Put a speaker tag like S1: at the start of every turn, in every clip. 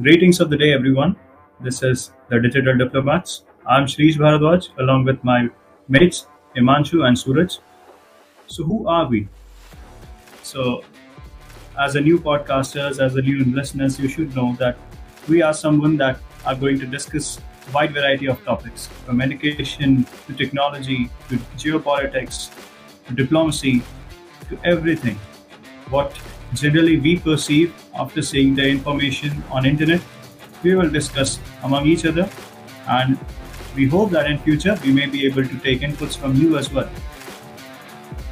S1: Greetings of the day, everyone. This is the Digital Diplomats. I'm Shrish Bharadwaj along with my mates Himanshu and Suraj. So, who are we? So, as a new podcasters, as a new listeners, you should know that we are someone that are going to discuss wide variety of topics from education to technology to geopolitics to diplomacy to everything what generally we perceive after seeing the information on internet we will discuss among each other and we hope that in future we may be able to take inputs from you as well.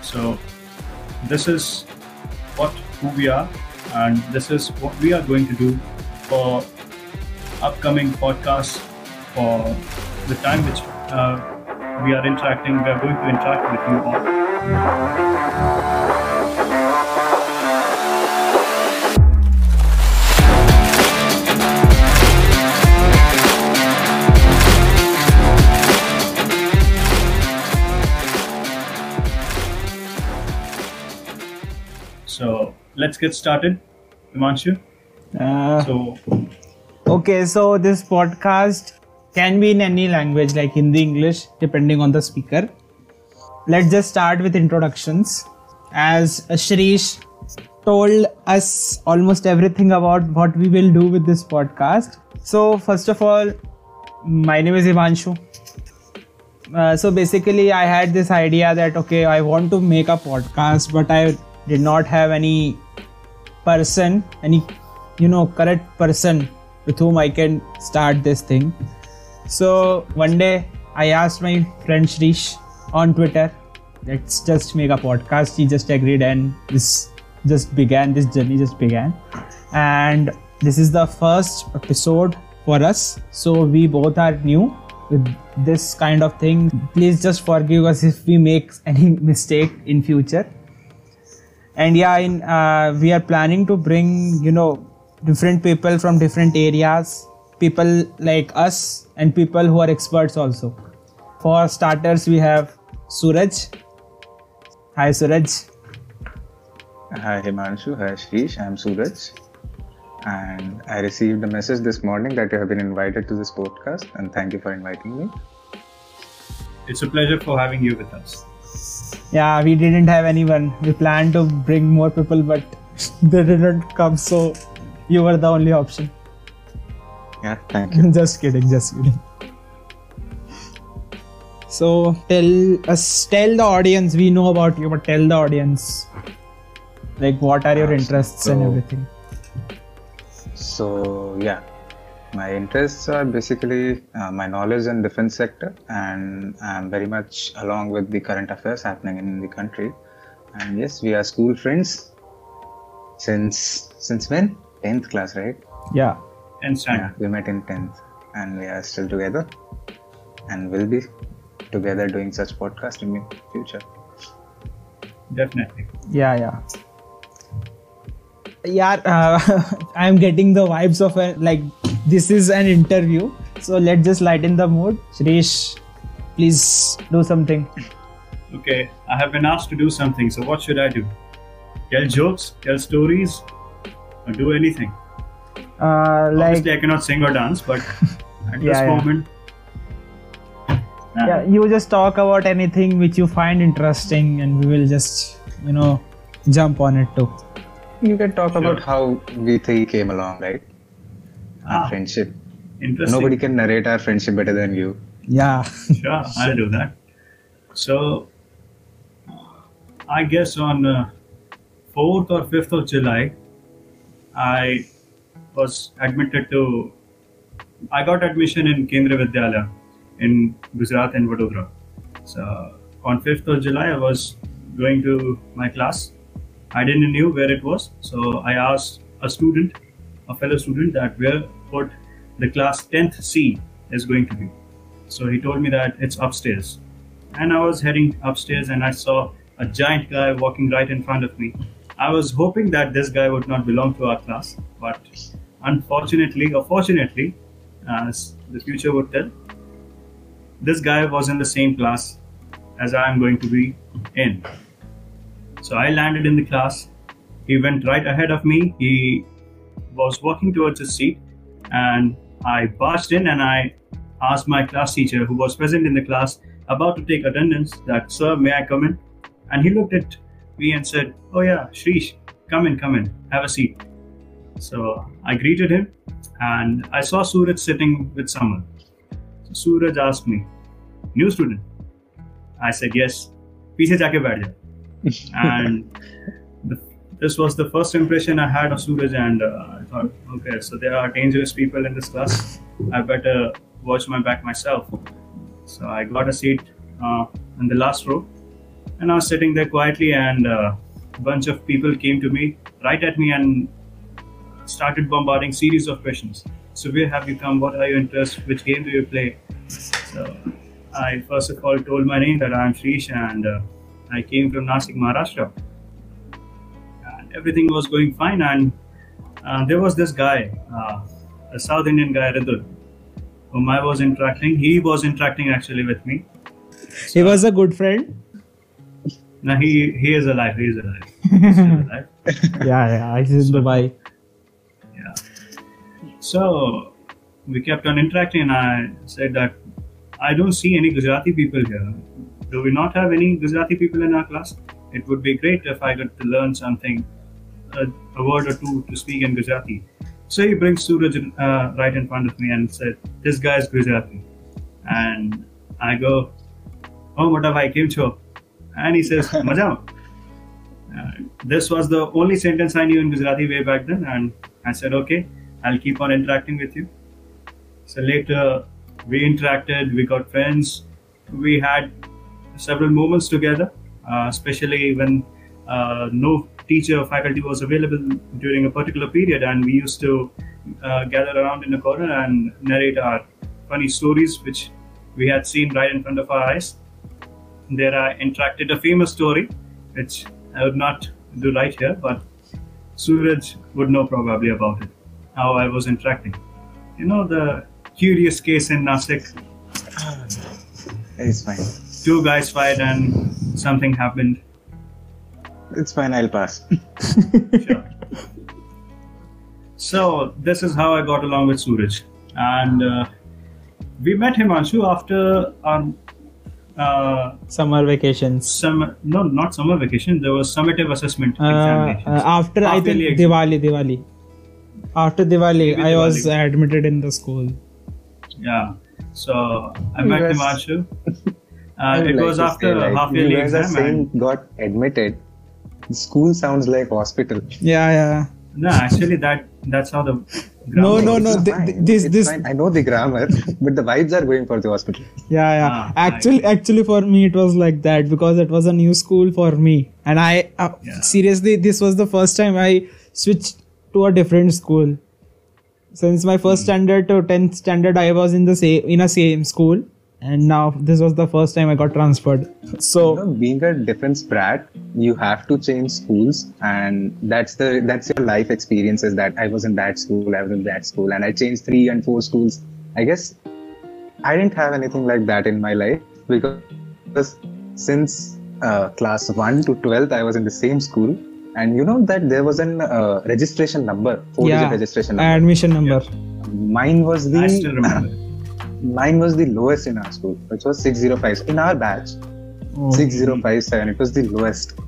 S1: So this is what who we are and this is what we are going to do for upcoming podcasts for the time which uh, we are interacting we are going to interact with you all let's get started, Himanshu.
S2: Uh,
S1: So
S2: okay, so this podcast can be in any language like Hindi, English, depending on the speaker. Let's just start with introductions. As Shrish told us almost everything about what we will do with this podcast. So, first of all, my name is Himanshu. Uh, so basically, I had this idea that okay, I want to make a podcast, but I did not have any person, any you know correct person with whom I can start this thing. So one day I asked my friend Shrish on Twitter, let's just make a podcast. He just agreed, and this just began. This journey just began, and this is the first episode for us. So we both are new with this kind of thing. Please just forgive us if we make any mistake in future and yeah in uh, we are planning to bring you know different people from different areas people like us and people who are experts also for starters we have suraj hi suraj
S3: Hi Himanshu, hi Shrish, I'm Suraj. And I received a message this morning that you have been invited to this podcast, and thank you for inviting me.
S1: it's a pleasure for having you with us.
S2: Yeah we didn't have anyone. We planned to bring more people but they didn't come so you were the only option.
S3: Yeah, thank you.
S2: just kidding just kidding. So tell us tell the audience we know about you but tell the audience like what are your
S3: Uh,
S2: interests and everything?
S3: So, yeah, my interests are basically uh, my knowledge in defense sector, and I'm very much along with the current affairs happening in the country. And yes, we are school friends since since when? 10th class, right?
S2: yeah
S1: And Sam,
S3: Yeah, we met in 10th, and we are still together, and will be together doing such podcast in the future.
S1: definitely.
S2: yeah yeah yeah uh, i'm getting the vibes of a, like this is an interview so let's just lighten the mood shrish please do something
S1: Okay, I have been asked to do something, so what should I do? Tell jokes, tell stories, or do anything?
S2: uh like
S1: Obviously, I cannot sing or dance, but at this
S2: Yeah, yeah.
S1: moment,
S2: yeah you just talk about anything which you find interesting and we will just you know jump on it too
S3: You can talk
S1: Sure.
S3: about how we three came along, right? Our
S1: Ah.
S3: friendship.
S1: interesting.
S3: Nobody can narrate our friendship better than you.
S2: yeah
S1: Sure, I'll do that. So, I guess on uh, 4th or 5th of July, I was admitted to, I got admission in Kendriya Vidyalaya in Gujarat and Vadodara. So, on 5th of July, I was going to my class. I didn't know where it was, so I asked a student, a fellow student, that where what the class 10th C is going to be. So he told me that it's upstairs. And I was heading upstairs and I saw a giant guy walking right in front of me. I was hoping that this guy would not belong to our class, but unfortunately or fortunately, uh, as the future would tell, this guy was in the same class as I am going to be in. So I landed in the class. He went right ahead of me. He was walking towards his seat and I barged in and I asked my class teacher, who was present in the class, about to take attendance, that, Sir, may I come in? And he looked at me and said, Oh, yeah, Shrish, come in, come in, have a seat. So I greeted him and I saw Suraj sitting with someone. So Suraj asked me, New student? I said, Yes, ja. And the, this was the first impression I had of Suraj, and uh, thought, okay, so there are dangerous people in this class. I better watch my back myself. So I got a seat uh, in the last row, and I was sitting there quietly, and uh, a bunch of people came to me, right at me, and started bombarding series of questions. So where have you come? What are your interests? Which game do you play? So I first of all told my name that I'm Shrish and uh, I came from Nasik, Maharashtra. And everything was going fine. And uh, there was this guy, uh, a South Indian guy, Ridul, whom I was interacting. He was interacting actually with me.
S2: So, he was a good friend.
S1: Now he he is alive. He is alive. He's still alive.
S2: yeah, yeah. He's in Dubai.
S1: Yeah. So we kept on interacting, and I said that I don't see any Gujarati people here. Do we not have any Gujarati people in our class? It would be great if I to learn something, a, a word or two to speak in Gujarati. So he brings Suraj uh, right in front of me and said, "This guy is Gujarati," and I go, "Oh, what have I came to?" And he says, "Maja." Uh, this was the only sentence I knew in Gujarati way back then, and I said, "Okay, I'll keep on interacting with you." So later, we interacted, we got friends, we had several moments together, uh, especially when uh, no teacher or faculty was available during a particular period, and we used to uh, gather around in a corner and narrate our funny stories, which we had seen right in front of our eyes. There, I interacted a famous story, which I would not do right here, but Suraj would know probably about it, how I was interacting. You know, the curious case in Nasik.
S3: It's fine.
S1: Two guys fight and something happened.
S3: It's fine. I'll pass.
S1: Sure. so this is how I got along with Suraj, and uh, we met him, Himanshu after our uh,
S2: Summer vacations.
S1: summer. No, not summer vacation. There was summative assessment
S2: Uh,
S1: examinations.
S2: uh, after I think
S1: exam.
S2: Diwali, Diwali. After Diwali,
S1: Maybe
S2: I was admitted in the school.
S1: Yeah. So I met
S3: guys-
S1: Himanshu. Uh, it
S3: like
S1: was after
S3: say, like,
S1: half yearly
S3: you guys are
S1: exam.
S3: saying
S1: And,
S3: got admitted. School sounds like hospital.
S2: Yeah, yeah.
S1: no, actually that that's how the
S2: No,
S1: grammar
S2: no,
S1: was.
S2: no.
S3: It's
S2: th-
S3: fine.
S2: th- this,
S3: It's
S2: this.
S3: fine. I know the grammar, but the vibes are going for the hospital.
S2: Yeah, yeah.
S1: Ah,
S2: actually,
S1: I-
S2: actually, for me, it was like that because it was a new school for me, and I uh,
S1: Yeah.
S2: seriously, this was the first time I switched to a different school. Since my first
S1: Hmm.
S2: standard to tenth standard, I was in the same in a same school, and now this was the first time I got transferred. So
S3: You know, being a different brat, you have to change schools, and that's the that's your life experiences. That I was in that school, I was in that school, and I changed three and four schools. I guess I didn't have anything like that in my life because since uh, class one to twelfth, I was in the same school, and you know that there was an uh, registration number, four-digit
S2: yeah,
S3: registration number.
S2: admission number.
S3: Mine was the
S1: I still remember.
S3: Mine was the lowest in our school, which was 605. In our batch,
S2: Oh.
S3: 6057. It was the lowest.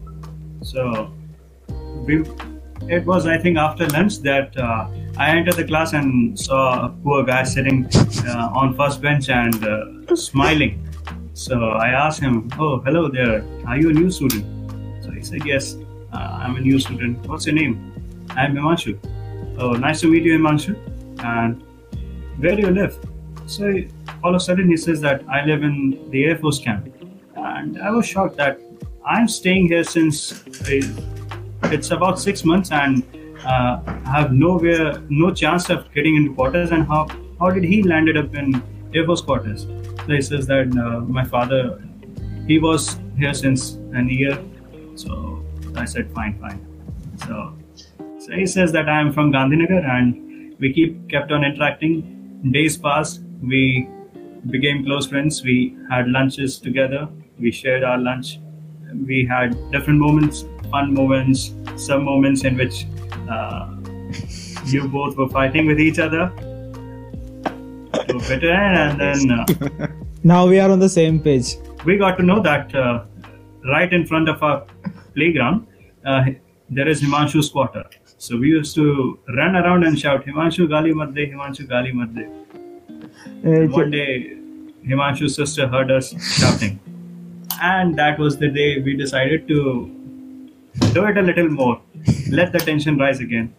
S1: So we, it was, I think, after lunch that uh, I entered the class and saw a poor guy sitting uh, on first bench and uh, smiling. So I asked him, "Oh, hello there. Are you a new student?" So he said, "Yes, uh, I'm a new student. What's your name?" I'm Himanshu. Oh, nice to meet you, Himanshu. And where do you live? So all of a sudden he says that I live in the Air Force camp. And I was shocked that I'm staying here since uh, it's about six months and uh, have nowhere, no chance of getting into quarters. And how, how did he landed up in Air Force quarters? So he says that uh, my father, he was here since an year. So I said, fine, fine. So, so he says that I am from Gandhinagar and we keep kept on interacting. Days passed, we became close friends. We had lunches together. We shared our lunch. We had different moments, fun moments, some moments in which uh, you both were fighting with each other. to a bitter end, and then uh,
S2: Now we are on the same page.
S1: we got to know that uh, right in front of our playground uh, there is Himanshu's quarter. So we used to run around and shout Himanshu Gali Madde, Himanshu Gali Madde.
S2: Uh,
S1: One day, Himanshu's sister heard us shouting, and that was the day we decided to do it a little more, let the tension rise again.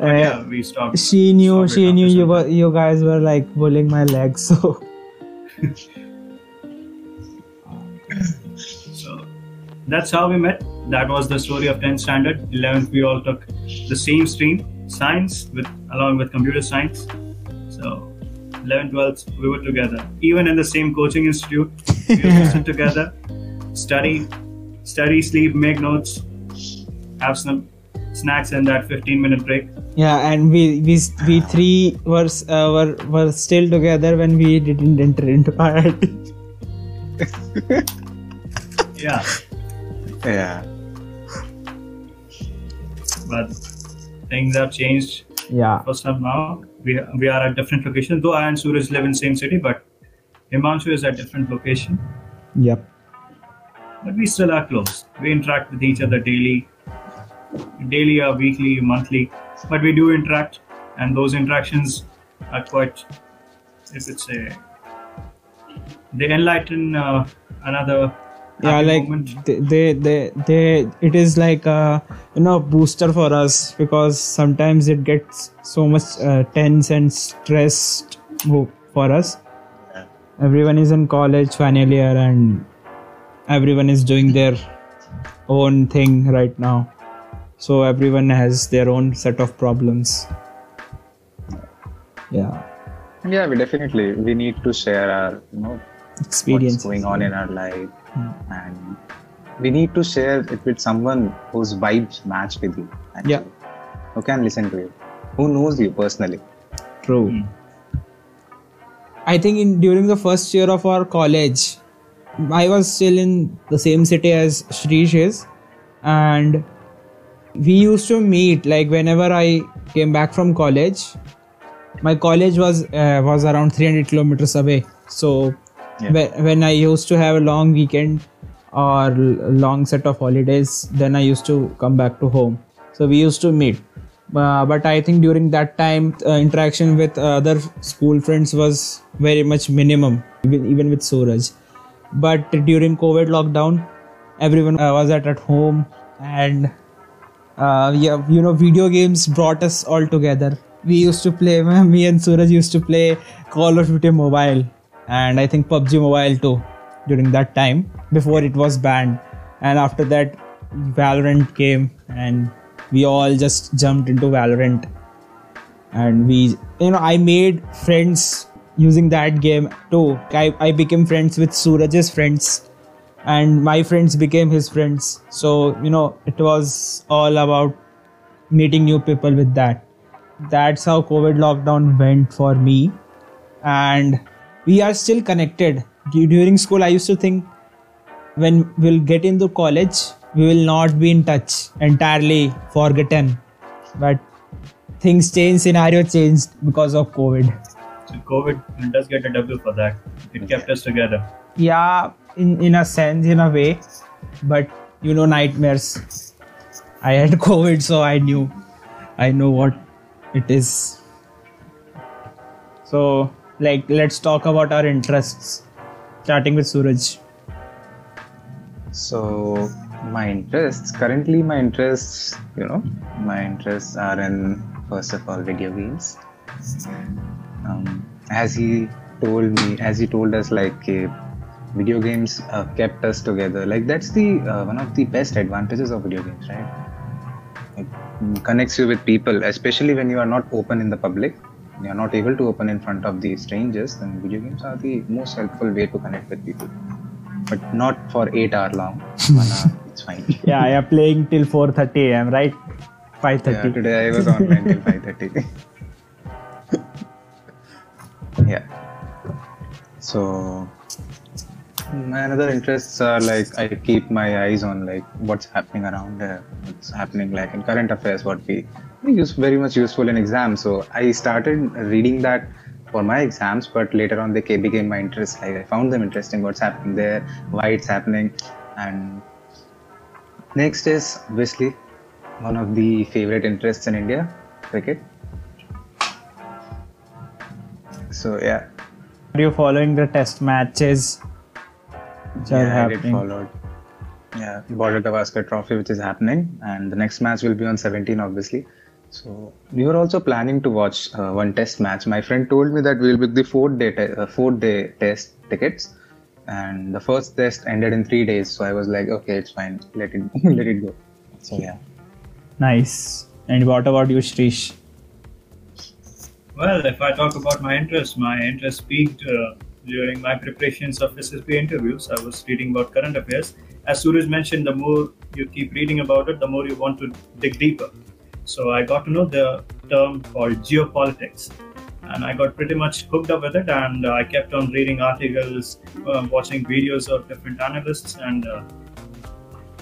S2: Uh,
S1: yeah, we stopped.
S2: she knew
S1: stopped
S2: she knew you were you guys were like pulling my legs. so
S1: So that's how we met. That was the story of 10th standard. 11th, we all took the same stream, science, with along with computer science. So 11th, 12th, we were together. Even in the same coaching institute, we used to sit together, study, study, sleep, make notes, have some snacks in that 15 minute break.
S2: yeah and we we we three were uh, were were still together when we didn't enter into IIT.
S1: Yeah,
S3: Yeah.
S1: but things have changed
S2: yeah
S1: for some now. We, we are at different locations. Though I and Suraj live in same city, but Himanshu is at different location.
S2: yep
S1: but we still are close. We interact with each other daily, daily or weekly, monthly, but we do interact, and those interactions are quite, if it's a, they enlighten uh, another.
S2: Yeah like
S1: moment.
S2: they, they they it is like a you know booster for us because sometimes it gets so much uh, tense and stressed for us.
S3: Yeah.
S2: everyone is in college final year and everyone is doing their own thing right now. So everyone has their own set of problems. Yeah.
S3: Yeah, we definitely we need to share our you know
S2: experience
S3: what's going on in our life, and we need to share it with someone whose vibes match with you. Actually.
S2: Yeah.
S3: Who can listen to you? Who knows you personally?
S2: True.
S1: Hmm.
S2: I think in during the first year of our college, I was still in the same city as Shrish is, and we used to meet like whenever I came back from college. My college was uh, was around 300 kilometers away, so
S3: Yeah.
S2: when, I used to have a long weekend or long set of holidays, then I used to come back to home. So we used to meet. Uh, but I think during that time, uh, interaction with uh, other school friends was very much minimum, even, even with Suraj. But during COVID lockdown, everyone uh, was at, at home and uh, yeah, you know, video games brought us all together. We used to play, me and Suraj used to play Call of Duty Mobile and I think PUBG Mobile too during that time before it was banned. And after that, Valorant came and we all just jumped into Valorant. And we, you know, I made friends using that game too. I, I became friends with Suraj's friends and my friends became his friends. So, you know, it was all about meeting new people with that. That's how COVID lockdown went for me. And we are still connected. During school, I used to think when we'll get into college, we will not be in touch, entirely forgotten. But things changed, scenario changed because of COVID.
S1: So COVID does get a W for that. It kept us together.
S2: yeah in in a sense in a way but you know nightmares i had covid so i knew i know what it is so like let's talk about our interests starting with suraj
S3: So my interests currently my interests you know my interests are in first of all video games. Um, as he told me, as he told us, like uh, video games uh, kept us together. Like that's the uh, one of the best advantages of video games, right? It mm, connects you with people, especially when you are not open in the public. You are not able to open in front of the strangers. Then video games are the most helpful way to connect with people, but not for eight hour long. One hour, it's fine.
S2: yeah I am playing till 4:30 am right 5:30
S3: Yeah, today I was online till 5:30. yeah. So my other interests are like I keep my eyes on like what's happening around there, what's happening like in current affairs, what we use very much useful in exams. So I started reading that for my exams, but later on they became my interest. Like I found them interesting, what's happening there, why it's happening, and next is obviously one of the favorite interests in India, cricket. So yeah,
S2: Are you following the test matches which are
S3: yeah, I did followed. Yeah, Border Gavaskar Trophy, which is happening, and the next match will be on 17, obviously. So we were also planning to watch uh, one test match. My friend told me that we'll book the fourth day, te- uh, fourth day test tickets, and the first test ended in three days. So I was like, okay, it's fine, let it let it go. So yeah,
S2: Nice. And what about you, Shrish?
S1: Well, if I talk about my interest, my interest peaked uh, during my preparations of SSB interviews. I was reading about current affairs. As Suraj mentioned, the more you keep reading about it, the more you want to dig deeper. So I got to know the term called geopolitics. And I got pretty much hooked up with it, and I kept on reading articles, uh, watching videos of different analysts, and uh,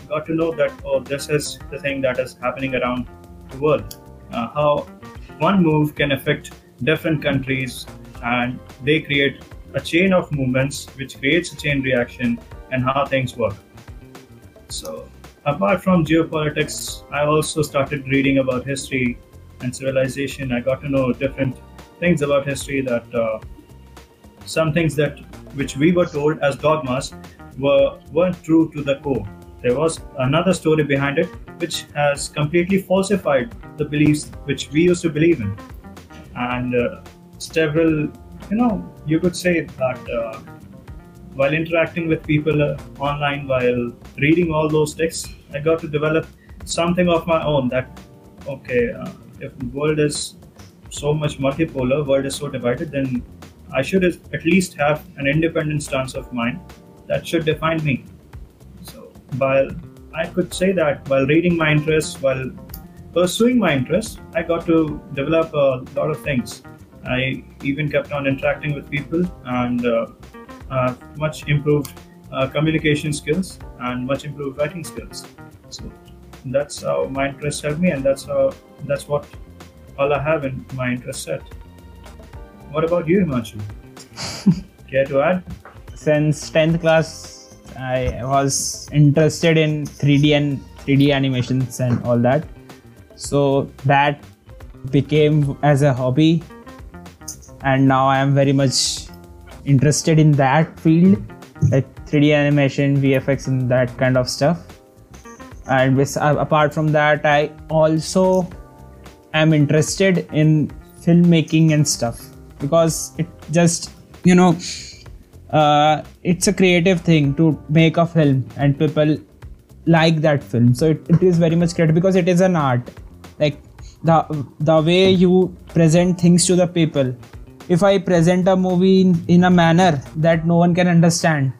S1: got to know that oh, this is the thing that is happening around the world. Uh, how one move can affect different countries, and they create a chain of movements which creates a chain reaction, and how things work. So, apart from geopolitics, I also started reading about history and civilization. I got to know different things about history that uh, some things that which we were told as dogmas were weren't true to the core. There was another story behind it which has completely falsified the beliefs which we used to believe in, and uh, several, you know, you could say that uh, while interacting with people uh, online, while reading all those texts, I got to develop something of my own. That okay, uh, if the world is so much multipolar, world is so divided, then I should at least have an independent stance of mine that should define me. So, while I could say that while reading my interests, while pursuing my interests, I got to develop a lot of things. I even kept on interacting with people and uh, much improved uh, communication skills and much improved writing skills. So that's how my interests helped me, and that's how that's what all I have in my interest set. What about you, Himanshu? Care to add?
S2: Since 10th class, I was interested in 3D and 3D animations and all that. So that became as a hobby, and now I am very much interested in that field, like 3D animation, VFX, and that kind of stuff. And with, uh, apart from that, I also am interested in filmmaking and stuff. Because it just you know uh, it's a creative thing to make a film and people like that film. So it, it is very much creative because it is an art. Like the the way you present things to the people if i present a movie in, in a manner that no one can understand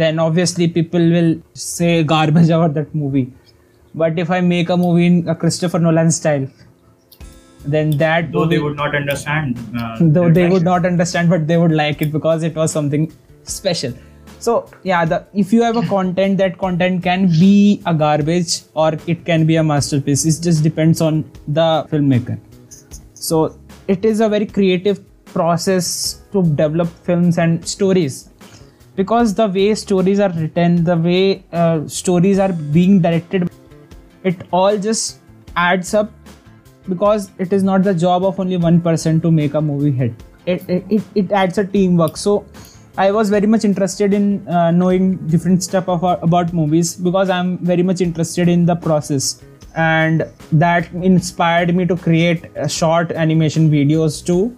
S2: then obviously people will say garbage about that movie. But if i make a movie in a christopher nolan style then that
S1: Though they would not understand. Uh,
S2: though they would not understand but they would like it because it was something special. So yeah the, if you have a content that content can be a garbage or it can be a masterpiece. It just depends on the filmmaker. So it is a very creative process to develop films and stories. Because the way stories are written the way uh, stories are being directed it all just adds up because it is not the job of only one person to make a movie hit. It, it, it, adds a teamwork. So i was very much interested in uh, knowing different stuff of, about movies because i'm very much interested in the process and that inspired me to create uh, short animation videos too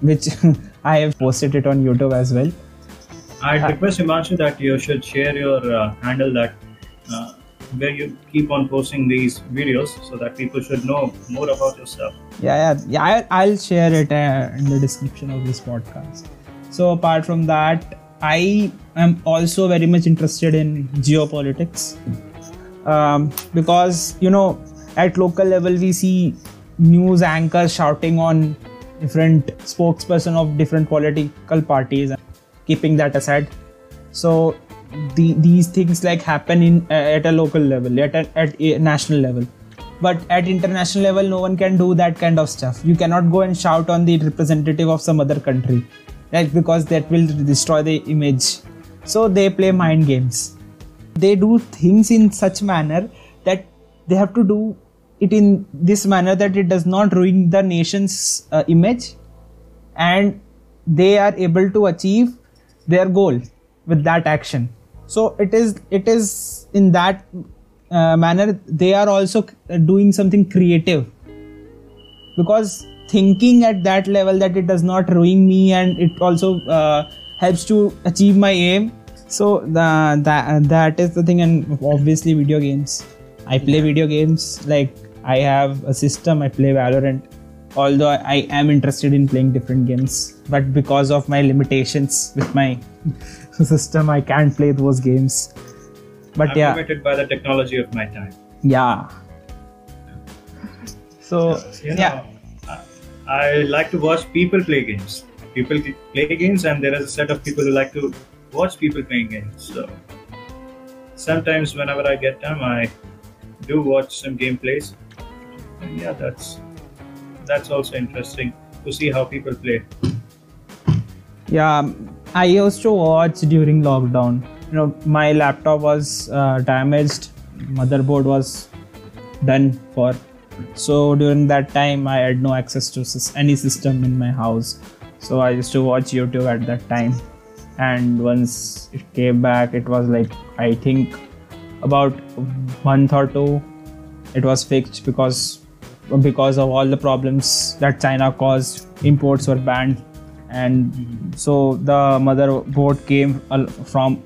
S2: which i have posted it on youtube as well.
S1: I'd request Himanshu that you should share your uh, handle that uh, where you keep on posting these videos so that people should know more about yourself.
S2: yeah yeah, yeah I, i'll share it uh, in the description of this podcast. So apart from that i am also very much interested in geopolitics um, because you know at local level we see news anchors shouting on different spokesperson of different political parties keeping that aside. So the, these things like happen in uh, at a local level at a, at a national level. But at international level no one can do that kind of stuff. You cannot go and shout on the representative of some other country right because that will destroy the image. So they play mind games they do things in such manner that they have to do it in this manner that it does not ruin the nation's uh, image and they are able to achieve their goal with that action. So it is it is in that uh, manner they are also doing something creative. Because thinking at that level that it does not ruin me and it also uh, helps to achieve my aim so the, that that is the thing and obviously video games. I play video games like i have a system i play valorant although i am interested in playing different games but because of my limitations with my system i can't play those games. But
S1: I'm
S2: yeah.
S1: limited by the technology of my time.
S2: yeah. So
S1: You know,
S2: yeah
S1: I, I like to watch people play games. People play games, and there is a set of people who like to watch people playing games. So sometimes, whenever I get time, I do watch some gameplays. And yeah, that's that's also interesting to see how people play.
S2: Yeah, I used to watch during lockdown. You know, my laptop was uh, damaged, motherboard was done for. So during that time, I had no access to any system in my house. So I used to watch YouTube at that time. And once it came back, it was like I think about month or two, it was fixed because because of all the problems that China caused. Imports were banned and so the motherboard came from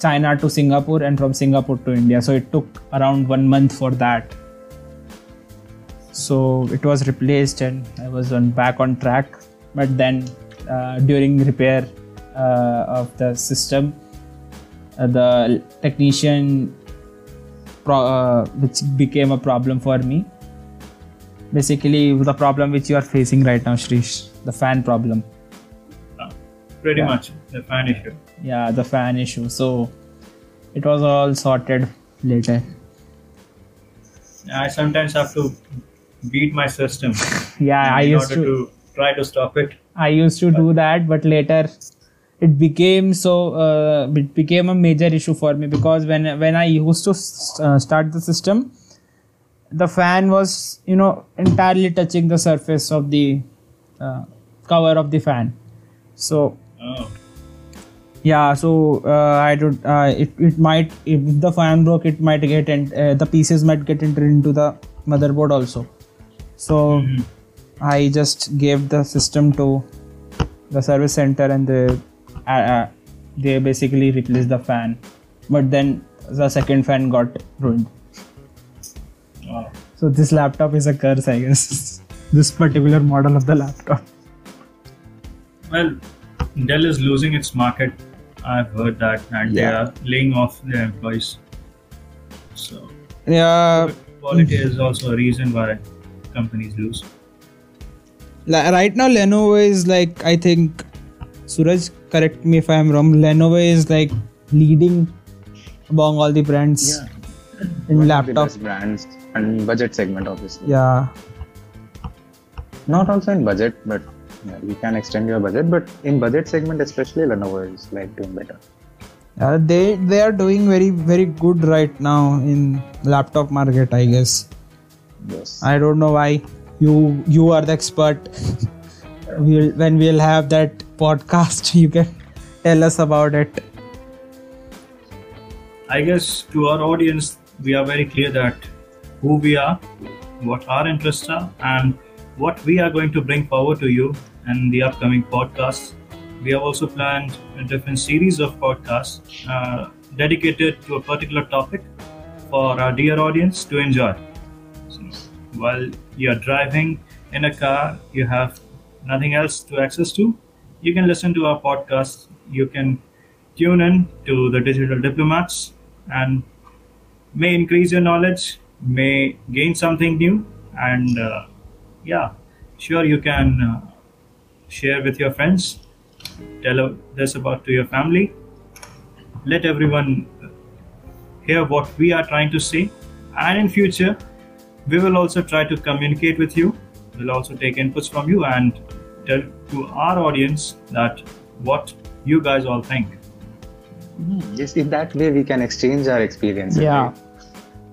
S2: China to Singapore and from Singapore to India. So it took around one month for that. So it was replaced and I was on back on track. But then uh, during repair of the system, uh, the technician, pro- uh, which became a problem for me. Basically, the problem which you are facing right now, Shrish, the fan problem.
S1: Pretty
S2: Yeah.
S1: much the fan issue.
S2: yeah the fan issue so it was all sorted later
S1: I sometimes have to beat my system
S2: yeah i used
S1: order
S2: to,
S1: to try to stop it.
S2: i used to do that but later it became so uh, it became a major issue for me because when when i used to uh, start the system the fan was you know entirely touching the surface of the uh, cover of the fan. So
S1: Oh,
S2: yeah so uh, i don't uh, it, it might if the fan broke it might get and uh, the pieces might get entered into the motherboard also. So i just gave the system to the service center and they uh, uh, they basically replaced the fan but then the second fan got ruined
S1: wow.
S2: so this laptop is a curse i guess this particular model of the laptop
S1: Well, Dell is losing its market. I've heard that, and they are laying off their employees. So,
S2: yeah
S1: quality is also a reason why companies lose.
S2: Li- right now lenovo is like i think suraj correct me if i am wrong lenovo is like leading among all the brands in
S3: One
S2: laptop
S3: brands and budget segment, obviously.
S2: yeah
S3: Not also in budget, but yeah, you can extend your budget. But in budget segment, especially Lenovo is like doing better.
S2: uh, they they are doing very very good right now in laptop market i guess
S3: Yes.
S2: i don't know why you you are the expert we'll when we'll have that podcast you can tell us about it
S1: I guess to our audience, we are very clear that who we are, what our interests are, and what we are going to bring forward to you in the upcoming podcasts. We have also planned a different series of podcasts uh, dedicated to a particular topic for our dear audience to enjoy. So, while you're driving in a car, you have nothing else to access to, you can listen to our podcast. You can tune in to the digital diplomats and may increase your knowledge, may gain something new, and uh, yeah, sure you can uh, share with your friends, tell this about to your family, let everyone hear what we are trying to say, and in future we will also try to communicate with you. We'll also take inputs from you and tell to our audience that what you guys all think.
S3: Yes, in that way we can exchange our experience.
S2: Yeah,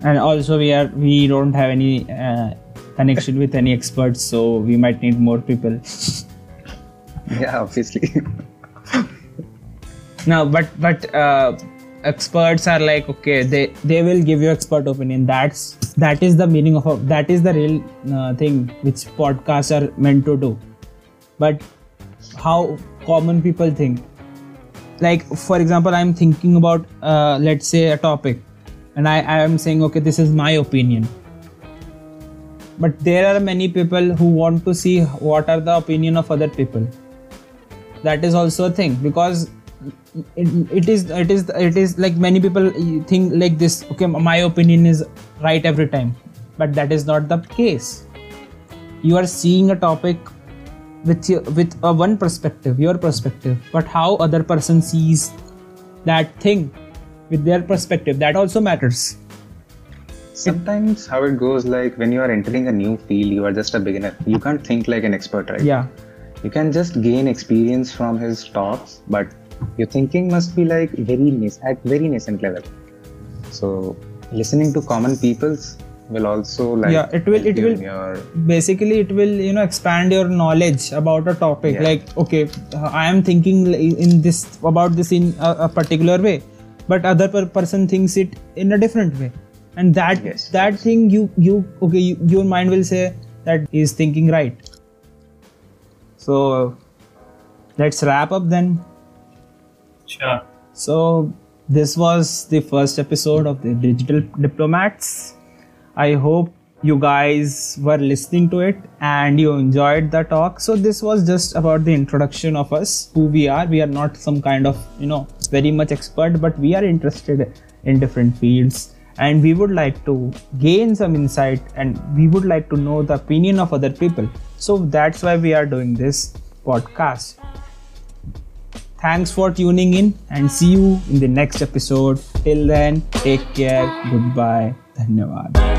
S2: and also we are we don't have any uh, connection with any experts, so we might need more people.
S3: Yeah, obviously.
S2: no, but but uh, experts are like okay, they they will give you expert opinion. That's that is the meaning of that is the real uh, thing which podcasts are meant to do. But how common people think. Like for example i'm thinking about uh, let's say a topic and I, am saying okay this is my opinion. But there are many people who want to see what are the opinion of other people. That is also a thing because it, it is it is it is like many people think like this okay my opinion is right every time. But that is not the case. You are seeing a topic with your, with a one perspective your perspective. But how other person sees that thing with their perspective that also matters.
S3: Sometimes how it goes like when you are entering a new field you are just a beginner. You can't think like an expert right?
S2: Yeah.
S3: You can just gain experience from his talks but your thinking must be like very nas at very nascent level. So listening to common people's will also like
S2: yeah it will it will your... basically it will you know expand your knowledge about a topic. Yeah. like okay i am thinking in this about this in a, a particular way but other per- person thinks it in a different way. And that yes, that yes. thing you you okay you, your mind will say that is thinking right. So let's wrap up then.
S1: Sure.
S2: So this was the first episode of the digital diplomats I hope you guys were listening to it and you enjoyed the talk. So this was just about the introduction of us who we are. We are not some kind of you know very much expert but we are interested in different fields. And we would like to gain some insight and we would like to know the opinion of other people. So that's why we are doing this podcast. Thanks for tuning in and see you in the next episode. Till then take care. Goodbye. Dhanyawad